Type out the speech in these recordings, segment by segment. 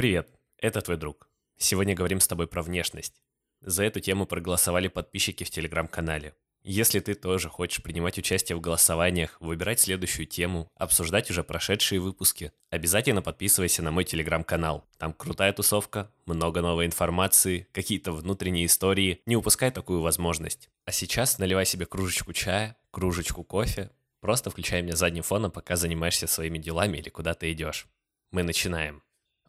Привет, это твой друг. Сегодня говорим с тобой про внешность. За эту тему проголосовали подписчики в телеграм-канале. Если ты тоже хочешь принимать участие в голосованиях, выбирать следующую тему, обсуждать уже прошедшие выпуски, обязательно подписывайся на мой телеграм-канал. Там крутая тусовка, много новой информации, какие-то внутренние истории. Не упускай такую возможность. А сейчас наливай себе кружечку чая, кружечку кофе, просто включай меня задним фоном, пока занимаешься своими делами или куда ты идешь. Мы начинаем.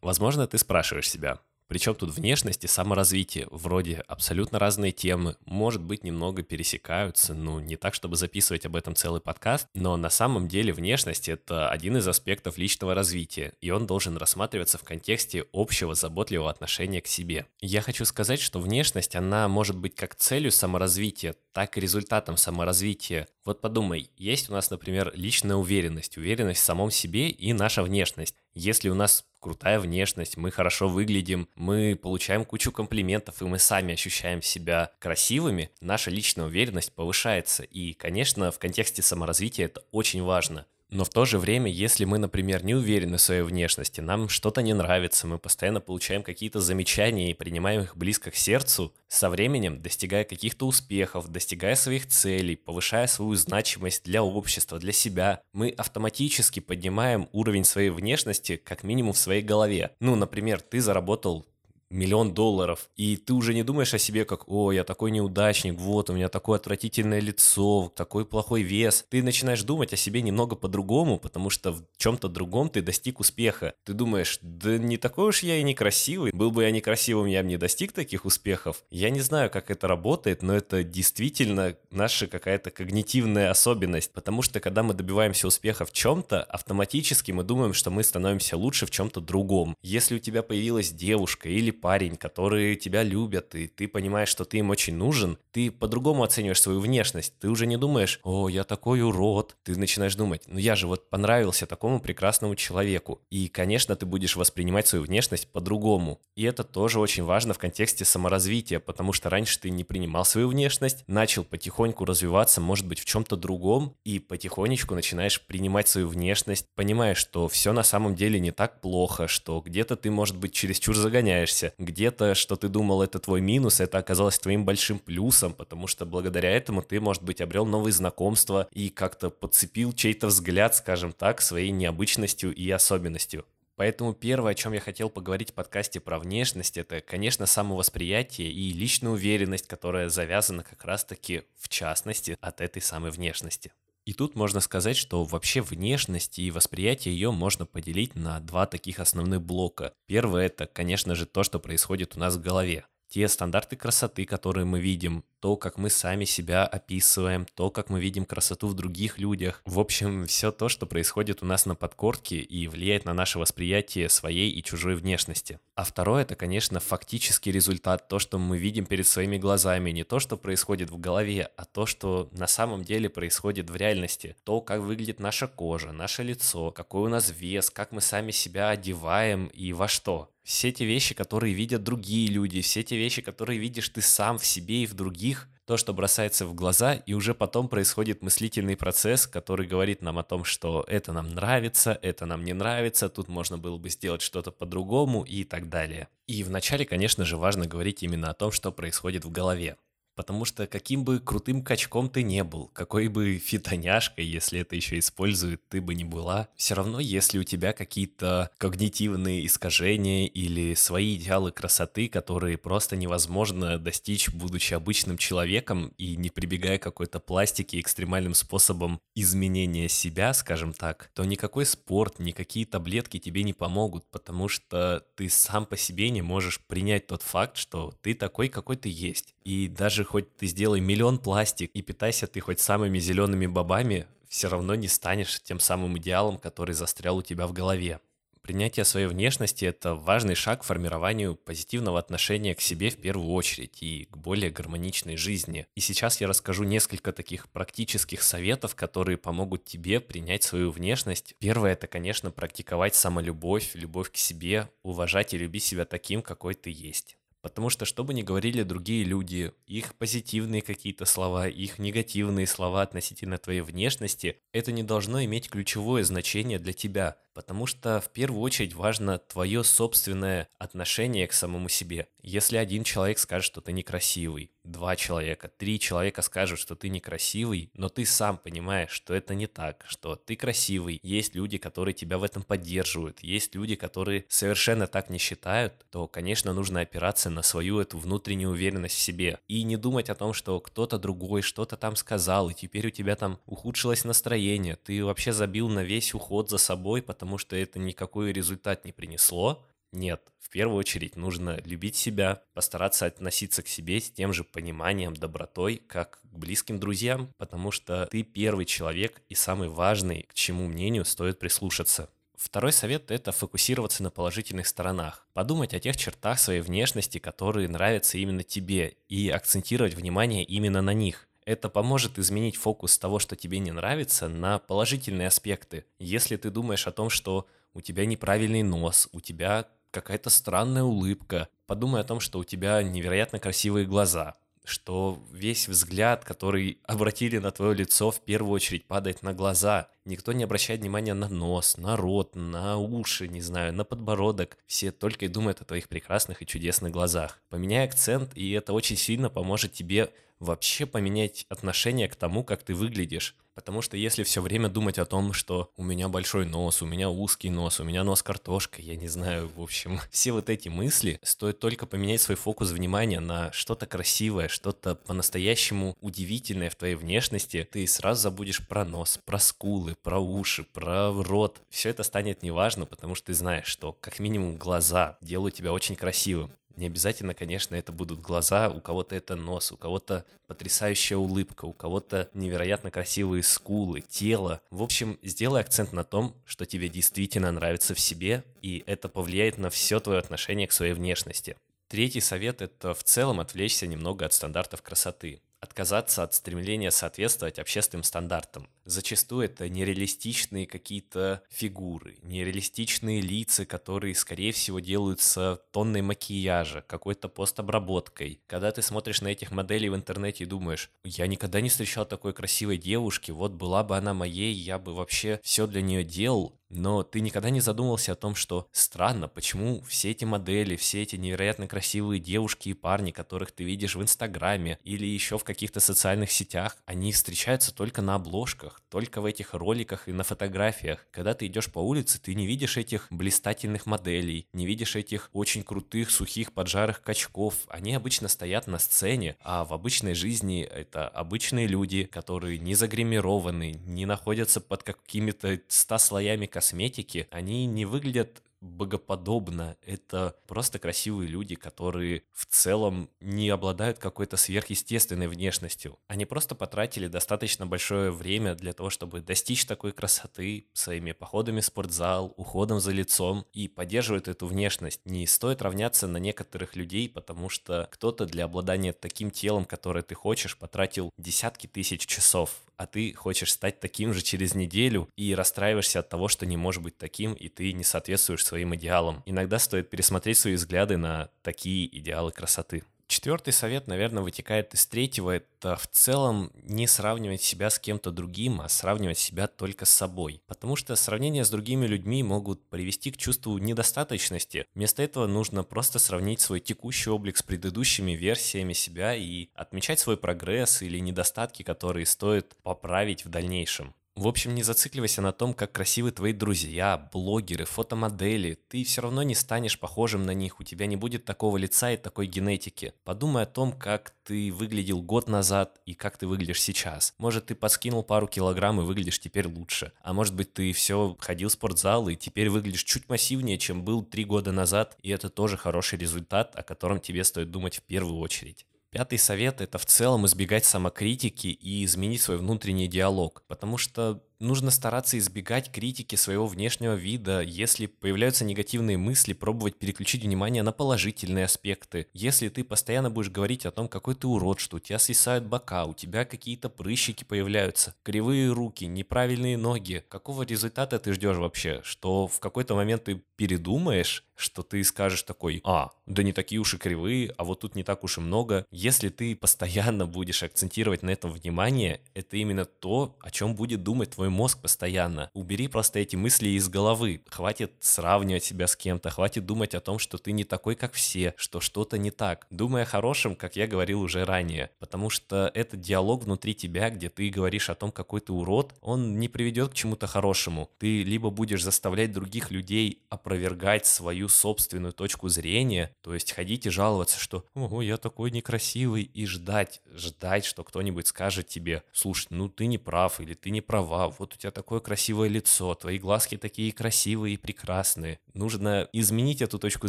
Возможно, ты спрашиваешь себя, причем тут внешность и саморазвитие. Вроде абсолютно разные темы, может быть, немного пересекаются, ну, не так, чтобы записывать об этом целый подкаст, но на самом деле внешность — это один из аспектов личного развития, и он должен рассматриваться в контексте общего заботливого отношения к себе. Я хочу сказать, что внешность, она может быть как целью саморазвития, так и результатом саморазвития. Вот подумай, есть у нас, например, личная уверенность, уверенность в самом себе и наша внешность. Если у нас крутая внешность, мы хорошо выглядим, мы получаем кучу комплиментов, и мы сами ощущаем себя красивыми, наша личная уверенность повышается. И, конечно, в контексте саморазвития это очень важно. Но в то же время, если мы, например, не уверены в своей внешности, нам что-то не нравится, мы постоянно получаем какие-то замечания и принимаем их близко к сердцу, со временем, достигая каких-то успехов, достигая своих целей, повышая свою значимость для общества, для себя, мы автоматически поднимаем уровень своей внешности как минимум в своей голове. Ну, например, ты заработал миллион долларов, и ты уже не думаешь о себе как, о, я такой неудачник, вот, у меня такое отвратительное лицо, такой плохой вес. Ты начинаешь думать о себе немного по-другому, потому что в чем-то другом ты достиг успеха. Ты думаешь, да не такой уж я и некрасивый, был бы я некрасивым, я бы не достиг таких успехов. Я не знаю, как это работает, но это действительно наша какая-то когнитивная особенность, потому что когда мы добиваемся успеха в чем-то, автоматически мы думаем, что мы становимся лучше в чем-то другом. Если у тебя появилась девушка или парень, которые тебя любят, и ты понимаешь, что ты им очень нужен, ты по-другому оцениваешь свою внешность. Ты уже не думаешь, о, я такой урод. Ты начинаешь думать, ну я же вот понравился такому прекрасному человеку. И, конечно, ты будешь воспринимать свою внешность по-другому. И это тоже очень важно в контексте саморазвития, потому что раньше ты не принимал свою внешность, начал потихоньку развиваться, может быть, в чем-то другом, и потихонечку начинаешь принимать свою внешность, понимаешь, что все на самом деле не так плохо, что где-то ты, может быть, чересчур загоняешься, где-то, что ты думал, это твой минус, это оказалось твоим большим плюсом, потому что благодаря этому ты, может быть, обрел новые знакомства и как-то подцепил чей-то взгляд, скажем так, своей необычностью и особенностью. Поэтому первое, о чем я хотел поговорить в подкасте про внешность, это, конечно, самовосприятие и личная уверенность, которая завязана как раз-таки, в частности, от этой самой внешности. И тут можно сказать, что вообще внешность и восприятие ее можно поделить на два таких основных блока. Первое это, конечно же, то, что происходит у нас в голове те стандарты красоты, которые мы видим, то, как мы сами себя описываем, то, как мы видим красоту в других людях. В общем, все то, что происходит у нас на подкорке и влияет на наше восприятие своей и чужой внешности. А второе, это, конечно, фактический результат, то, что мы видим перед своими глазами, не то, что происходит в голове, а то, что на самом деле происходит в реальности. То, как выглядит наша кожа, наше лицо, какой у нас вес, как мы сами себя одеваем и во что все те вещи, которые видят другие люди, все те вещи, которые видишь ты сам в себе и в других, то, что бросается в глаза, и уже потом происходит мыслительный процесс, который говорит нам о том, что это нам нравится, это нам не нравится, тут можно было бы сделать что-то по-другому и так далее. И вначале, конечно же, важно говорить именно о том, что происходит в голове. Потому что каким бы крутым качком ты не был, какой бы фитоняшкой, если это еще использует, ты бы не была, все равно, если у тебя какие-то когнитивные искажения или свои идеалы красоты, которые просто невозможно достичь, будучи обычным человеком и не прибегая к какой-то пластике экстремальным способом изменения себя, скажем так, то никакой спорт, никакие таблетки тебе не помогут, потому что ты сам по себе не можешь принять тот факт, что ты такой, какой ты есть. И даже хоть ты сделай миллион пластик и питайся ты хоть самыми зелеными бобами, все равно не станешь тем самым идеалом, который застрял у тебя в голове. Принятие своей внешности – это важный шаг к формированию позитивного отношения к себе в первую очередь и к более гармоничной жизни. И сейчас я расскажу несколько таких практических советов, которые помогут тебе принять свою внешность. Первое – это, конечно, практиковать самолюбовь, любовь к себе, уважать и любить себя таким, какой ты есть. Потому что, что бы ни говорили другие люди, их позитивные какие-то слова, их негативные слова относительно твоей внешности, это не должно иметь ключевое значение для тебя. Потому что в первую очередь важно твое собственное отношение к самому себе. Если один человек скажет, что ты некрасивый, два человека, три человека скажут, что ты некрасивый, но ты сам понимаешь, что это не так, что ты красивый, есть люди, которые тебя в этом поддерживают, есть люди, которые совершенно так не считают, то, конечно, нужно опираться на свою эту внутреннюю уверенность в себе и не думать о том, что кто-то другой что-то там сказал, и теперь у тебя там ухудшилось настроение, ты вообще забил на весь уход за собой, потому что это никакой результат не принесло, нет, в первую очередь нужно любить себя, постараться относиться к себе с тем же пониманием, добротой, как к близким друзьям, потому что ты первый человек и самый важный, к чему мнению стоит прислушаться. Второй совет – это фокусироваться на положительных сторонах. Подумать о тех чертах своей внешности, которые нравятся именно тебе, и акцентировать внимание именно на них. Это поможет изменить фокус того, что тебе не нравится, на положительные аспекты. Если ты думаешь о том, что у тебя неправильный нос, у тебя какая-то странная улыбка. Подумай о том, что у тебя невероятно красивые глаза, что весь взгляд, который обратили на твое лицо, в первую очередь падает на глаза. Никто не обращает внимания на нос, на рот, на уши, не знаю, на подбородок. Все только и думают о твоих прекрасных и чудесных глазах. Поменяй акцент, и это очень сильно поможет тебе вообще поменять отношение к тому, как ты выглядишь. Потому что если все время думать о том, что у меня большой нос, у меня узкий нос, у меня нос картошка, я не знаю, в общем, все вот эти мысли, стоит только поменять свой фокус внимания на что-то красивое, что-то по-настоящему удивительное в твоей внешности, ты сразу забудешь про нос, про скулы, про уши, про рот. Все это станет неважно, потому что ты знаешь, что как минимум глаза делают тебя очень красивым. Не обязательно, конечно, это будут глаза, у кого-то это нос, у кого-то потрясающая улыбка, у кого-то невероятно красивые скулы, тело. В общем, сделай акцент на том, что тебе действительно нравится в себе, и это повлияет на все твое отношение к своей внешности. Третий совет – это в целом отвлечься немного от стандартов красоты отказаться от стремления соответствовать общественным стандартам. Зачастую это нереалистичные какие-то фигуры, нереалистичные лица, которые, скорее всего, делаются тонной макияжа, какой-то постобработкой. Когда ты смотришь на этих моделей в интернете и думаешь, я никогда не встречал такой красивой девушки, вот была бы она моей, я бы вообще все для нее делал, но ты никогда не задумывался о том, что странно, почему все эти модели, все эти невероятно красивые девушки и парни, которых ты видишь в Инстаграме или еще в каких-то социальных сетях, они встречаются только на обложках, только в этих роликах и на фотографиях. Когда ты идешь по улице, ты не видишь этих блистательных моделей, не видишь этих очень крутых, сухих, поджарых качков. Они обычно стоят на сцене, а в обычной жизни это обычные люди, которые не загримированы, не находятся под какими-то ста слоями косметики, они не выглядят богоподобно. Это просто красивые люди, которые в целом не обладают какой-то сверхъестественной внешностью. Они просто потратили достаточно большое время для того, чтобы достичь такой красоты своими походами в спортзал, уходом за лицом и поддерживают эту внешность. Не стоит равняться на некоторых людей, потому что кто-то для обладания таким телом, которое ты хочешь, потратил десятки тысяч часов а ты хочешь стать таким же через неделю и расстраиваешься от того, что не можешь быть таким, и ты не соответствуешь своим идеалам. Иногда стоит пересмотреть свои взгляды на такие идеалы красоты. Четвертый совет, наверное, вытекает из третьего. Это в целом не сравнивать себя с кем-то другим, а сравнивать себя только с собой. Потому что сравнения с другими людьми могут привести к чувству недостаточности. Вместо этого нужно просто сравнить свой текущий облик с предыдущими версиями себя и отмечать свой прогресс или недостатки, которые стоит поправить в дальнейшем. В общем, не зацикливайся на том, как красивы твои друзья, блогеры, фотомодели. Ты все равно не станешь похожим на них, у тебя не будет такого лица и такой генетики. Подумай о том, как ты выглядел год назад и как ты выглядишь сейчас. Может, ты подскинул пару килограмм и выглядишь теперь лучше. А может быть, ты все ходил в спортзал и теперь выглядишь чуть массивнее, чем был три года назад. И это тоже хороший результат, о котором тебе стоит думать в первую очередь. Пятый совет – это в целом избегать самокритики и изменить свой внутренний диалог, потому что нужно стараться избегать критики своего внешнего вида. Если появляются негативные мысли, пробовать переключить внимание на положительные аспекты. Если ты постоянно будешь говорить о том, какой ты урод, что у тебя свисают бока, у тебя какие-то прыщики появляются, кривые руки, неправильные ноги, какого результата ты ждешь вообще? Что в какой-то момент ты передумаешь, что ты скажешь такой, а, да не такие уж и кривые, а вот тут не так уж и много. Если ты постоянно будешь акцентировать на этом внимание, это именно то, о чем будет думать твой мой мозг постоянно. Убери просто эти мысли из головы. Хватит сравнивать себя с кем-то, хватит думать о том, что ты не такой, как все, что что-то не так. Думай о хорошем, как я говорил уже ранее, потому что этот диалог внутри тебя, где ты говоришь о том, какой ты урод, он не приведет к чему-то хорошему. Ты либо будешь заставлять других людей опровергать свою собственную точку зрения, то есть ходить и жаловаться, что «Ого, я такой некрасивый», и ждать, ждать, что кто-нибудь скажет тебе «Слушай, ну ты не прав» или «Ты не права, вот у тебя такое красивое лицо, твои глазки такие красивые и прекрасные». Нужно изменить эту точку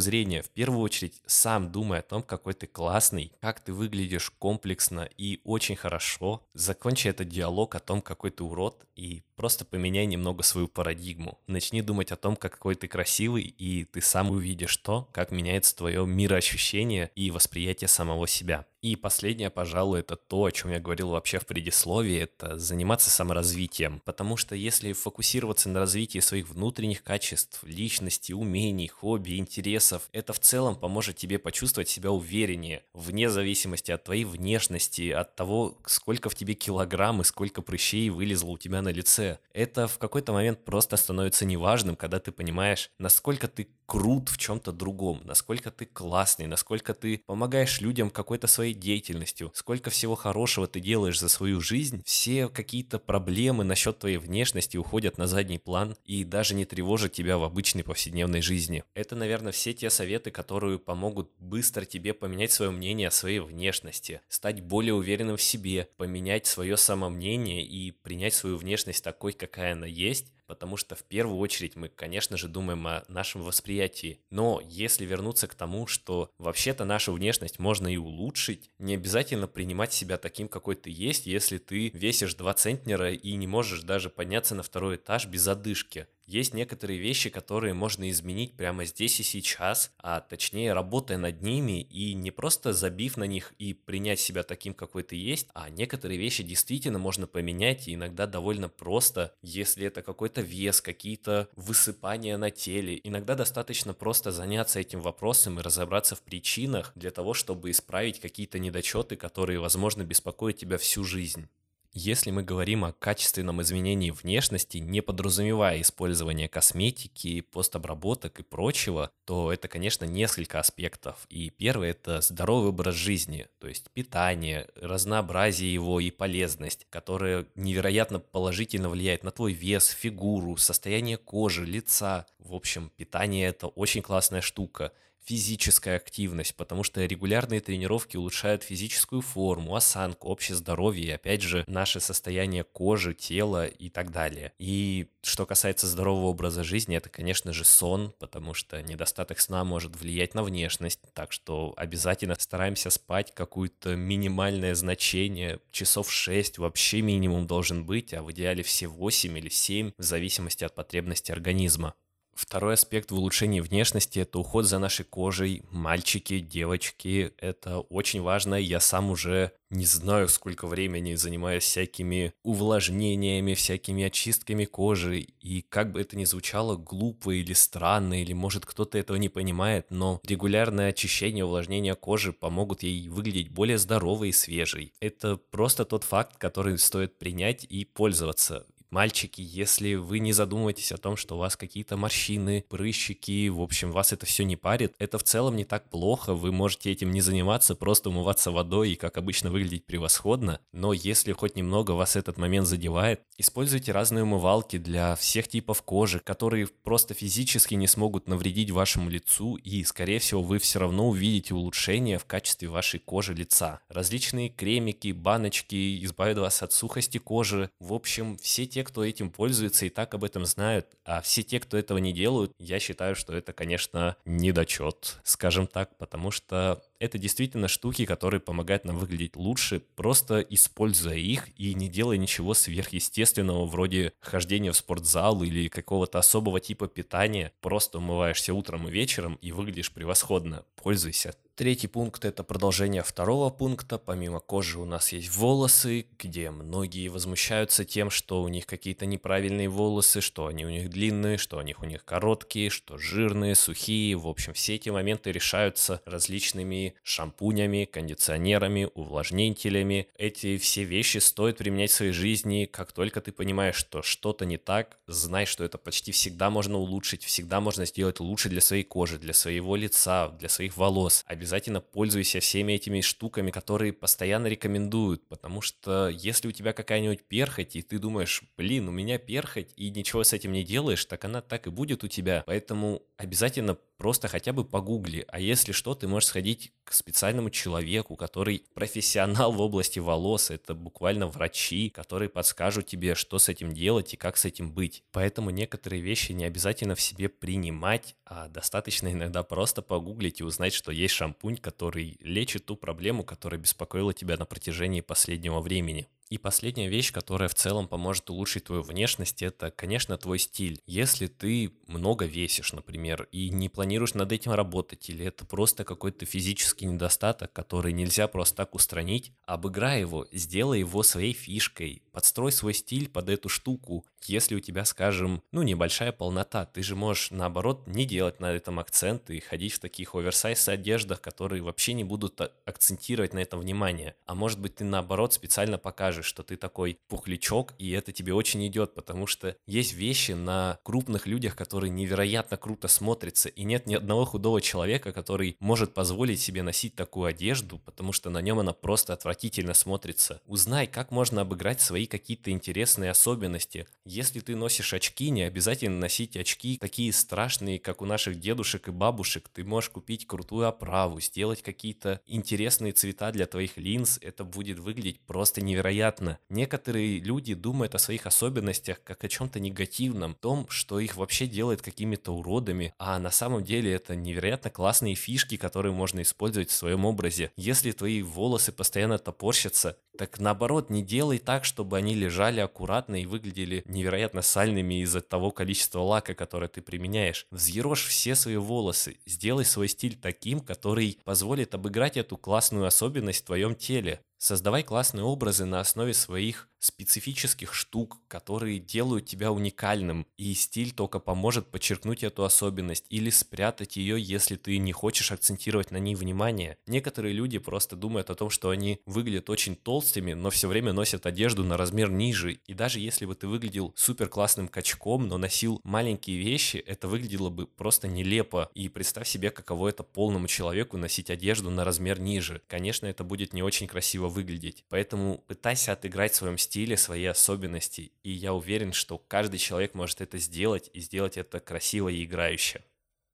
зрения. В первую очередь, сам думай о том, какой ты классный, как ты выглядишь комплексно и очень хорошо. Закончи этот диалог о том, какой ты урод, и просто поменяй немного свою парадигму. Начни думать о том, какой ты красивый, и ты сам увидишь то, как меняется твое мироощущение и восприятие самого себя. И последнее, пожалуй, это то, о чем я говорил вообще в предисловии, это заниматься саморазвитием. Потому что если фокусироваться на развитии своих внутренних качеств, личности, умений, хобби, интересов, это в целом поможет тебе почувствовать себя увереннее, вне зависимости от твоей внешности, от того, сколько в тебе килограмм и сколько прыщей вылезло у тебя на лице. Это в какой-то момент просто становится неважным, когда ты понимаешь, насколько ты крут в чем-то другом, насколько ты классный, насколько ты помогаешь людям какой-то своей деятельностью, сколько всего хорошего ты делаешь за свою жизнь, все какие-то проблемы насчет твоей внешности уходят на задний план и даже не тревожат тебя в обычной повседневной жизни. Это, наверное, все те советы, которые помогут быстро тебе поменять свое мнение о своей внешности, стать более уверенным в себе, поменять свое самомнение и принять свою внешность такой, какая она есть, потому что в первую очередь мы, конечно же, думаем о нашем восприятии. Но если вернуться к тому, что вообще-то нашу внешность можно и улучшить, не обязательно принимать себя таким, какой ты есть, если ты весишь 2 центнера и не можешь даже подняться на второй этаж без одышки. Есть некоторые вещи, которые можно изменить прямо здесь и сейчас, а точнее работая над ними и не просто забив на них и принять себя таким, какой ты есть, а некоторые вещи действительно можно поменять и иногда довольно просто, если это какой-то вес, какие-то высыпания на теле. Иногда достаточно просто заняться этим вопросом и разобраться в причинах для того, чтобы исправить какие-то недочеты, которые, возможно, беспокоят тебя всю жизнь. Если мы говорим о качественном изменении внешности, не подразумевая использование косметики, постобработок и прочего, то это, конечно, несколько аспектов. И первый – это здоровый образ жизни, то есть питание, разнообразие его и полезность, которая невероятно положительно влияет на твой вес, фигуру, состояние кожи, лица. В общем, питание – это очень классная штука – физическая активность, потому что регулярные тренировки улучшают физическую форму, осанку, общее здоровье и, опять же, наше состояние кожи, тела и так далее. И что касается здорового образа жизни, это, конечно же, сон, потому что недостаток сна может влиять на внешность, так что обязательно стараемся спать какое-то минимальное значение, часов 6 вообще минимум должен быть, а в идеале все 8 или 7, в зависимости от потребности организма. Второй аспект в улучшении внешности – это уход за нашей кожей. Мальчики, девочки – это очень важно. Я сам уже не знаю, сколько времени занимаюсь всякими увлажнениями, всякими очистками кожи. И как бы это ни звучало глупо или странно, или может кто-то этого не понимает, но регулярное очищение, увлажнение кожи помогут ей выглядеть более здоровой и свежей. Это просто тот факт, который стоит принять и пользоваться. Мальчики, если вы не задумываетесь о том, что у вас какие-то морщины, прыщики, в общем, вас это все не парит, это в целом не так плохо, вы можете этим не заниматься, просто умываться водой и, как обычно, выглядеть превосходно, но если хоть немного вас этот момент задевает, используйте разные умывалки для всех типов кожи, которые просто физически не смогут навредить вашему лицу, и, скорее всего, вы все равно увидите улучшение в качестве вашей кожи лица. Различные кремики, баночки избавят вас от сухости кожи, в общем, все те те, кто этим пользуется, и так об этом знают, а все те, кто этого не делают, я считаю, что это, конечно, недочет, скажем так, потому что это действительно штуки, которые помогают нам выглядеть лучше, просто используя их и не делая ничего сверхъестественного, вроде хождения в спортзал или какого-то особого типа питания. Просто умываешься утром и вечером и выглядишь превосходно. Пользуйся Третий пункт – это продолжение второго пункта. Помимо кожи у нас есть волосы, где многие возмущаются тем, что у них какие-то неправильные волосы, что они у них длинные, что у них у них короткие, что жирные, сухие. В общем, все эти моменты решаются различными шампунями, кондиционерами, увлажнителями. Эти все вещи стоит применять в своей жизни. Как только ты понимаешь, что что-то не так, знай, что это почти всегда можно улучшить, всегда можно сделать лучше для своей кожи, для своего лица, для своих волос. Обязательно обязательно пользуйся всеми этими штуками, которые постоянно рекомендуют, потому что если у тебя какая-нибудь перхоть, и ты думаешь, блин, у меня перхоть, и ничего с этим не делаешь, так она так и будет у тебя. Поэтому обязательно просто хотя бы погугли. А если что, ты можешь сходить к специальному человеку, который профессионал в области волос. Это буквально врачи, которые подскажут тебе, что с этим делать и как с этим быть. Поэтому некоторые вещи не обязательно в себе принимать, а достаточно иногда просто погуглить и узнать, что есть шампунь, который лечит ту проблему, которая беспокоила тебя на протяжении последнего времени. И последняя вещь, которая в целом поможет улучшить твою внешность, это, конечно, твой стиль. Если ты много весишь, например, и не планируешь над этим работать, или это просто какой-то физический недостаток, который нельзя просто так устранить, обыграй его, сделай его своей фишкой, подстрой свой стиль под эту штуку. Если у тебя, скажем, ну, небольшая полнота, ты же можешь, наоборот, не делать на этом акцент и ходить в таких оверсайз одеждах, которые вообще не будут акцентировать на этом внимание. А может быть, ты, наоборот, специально покажешь, что ты такой пухлячок, и это тебе очень идет, потому что есть вещи на крупных людях, которые невероятно круто смотрятся, и нет ни одного худого человека, который может позволить себе носить такую одежду, потому что на нем она просто отвратительно смотрится. Узнай, как можно обыграть свои какие-то интересные особенности. Если ты носишь очки, не обязательно носить очки такие страшные, как у наших дедушек и бабушек. Ты можешь купить крутую оправу, сделать какие-то интересные цвета для твоих линз. Это будет выглядеть просто невероятно. Некоторые люди думают о своих особенностях как о чем-то негативном, том, что их вообще делает какими-то уродами, а на самом деле это невероятно классные фишки, которые можно использовать в своем образе. Если твои волосы постоянно топорщатся, так наоборот, не делай так, чтобы они лежали аккуратно и выглядели невероятно сальными из-за того количества лака, которое ты применяешь. Взъерошь все свои волосы, сделай свой стиль таким, который позволит обыграть эту классную особенность в твоем теле. Создавай классные образы на основе своих специфических штук, которые делают тебя уникальным, и стиль только поможет подчеркнуть эту особенность или спрятать ее, если ты не хочешь акцентировать на ней внимание. Некоторые люди просто думают о том, что они выглядят очень толстыми, но все время носят одежду на размер ниже, и даже если бы ты выглядел супер классным качком, но носил маленькие вещи, это выглядело бы просто нелепо, и представь себе, каково это полному человеку носить одежду на размер ниже. Конечно, это будет не очень красиво выглядеть. Поэтому пытайся отыграть в своем стиле свои особенности, и я уверен, что каждый человек может это сделать, и сделать это красиво и играюще.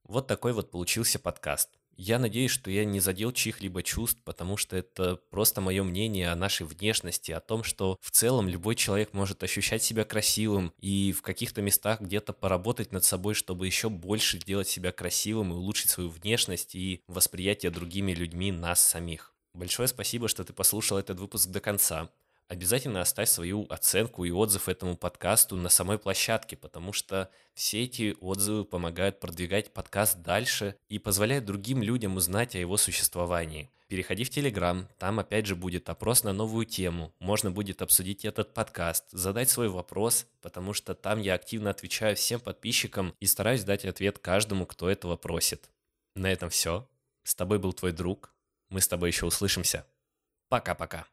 Вот такой вот получился подкаст. Я надеюсь, что я не задел чьих-либо чувств, потому что это просто мое мнение о нашей внешности, о том, что в целом любой человек может ощущать себя красивым и в каких-то местах где-то поработать над собой, чтобы еще больше сделать себя красивым и улучшить свою внешность и восприятие другими людьми нас самих. Большое спасибо, что ты послушал этот выпуск до конца. Обязательно оставь свою оценку и отзыв этому подкасту на самой площадке, потому что все эти отзывы помогают продвигать подкаст дальше и позволяют другим людям узнать о его существовании. Переходи в Телеграм, там опять же будет опрос на новую тему. Можно будет обсудить этот подкаст, задать свой вопрос, потому что там я активно отвечаю всем подписчикам и стараюсь дать ответ каждому, кто этого просит. На этом все. С тобой был твой друг, мы с тобой еще услышимся. Пока-пока.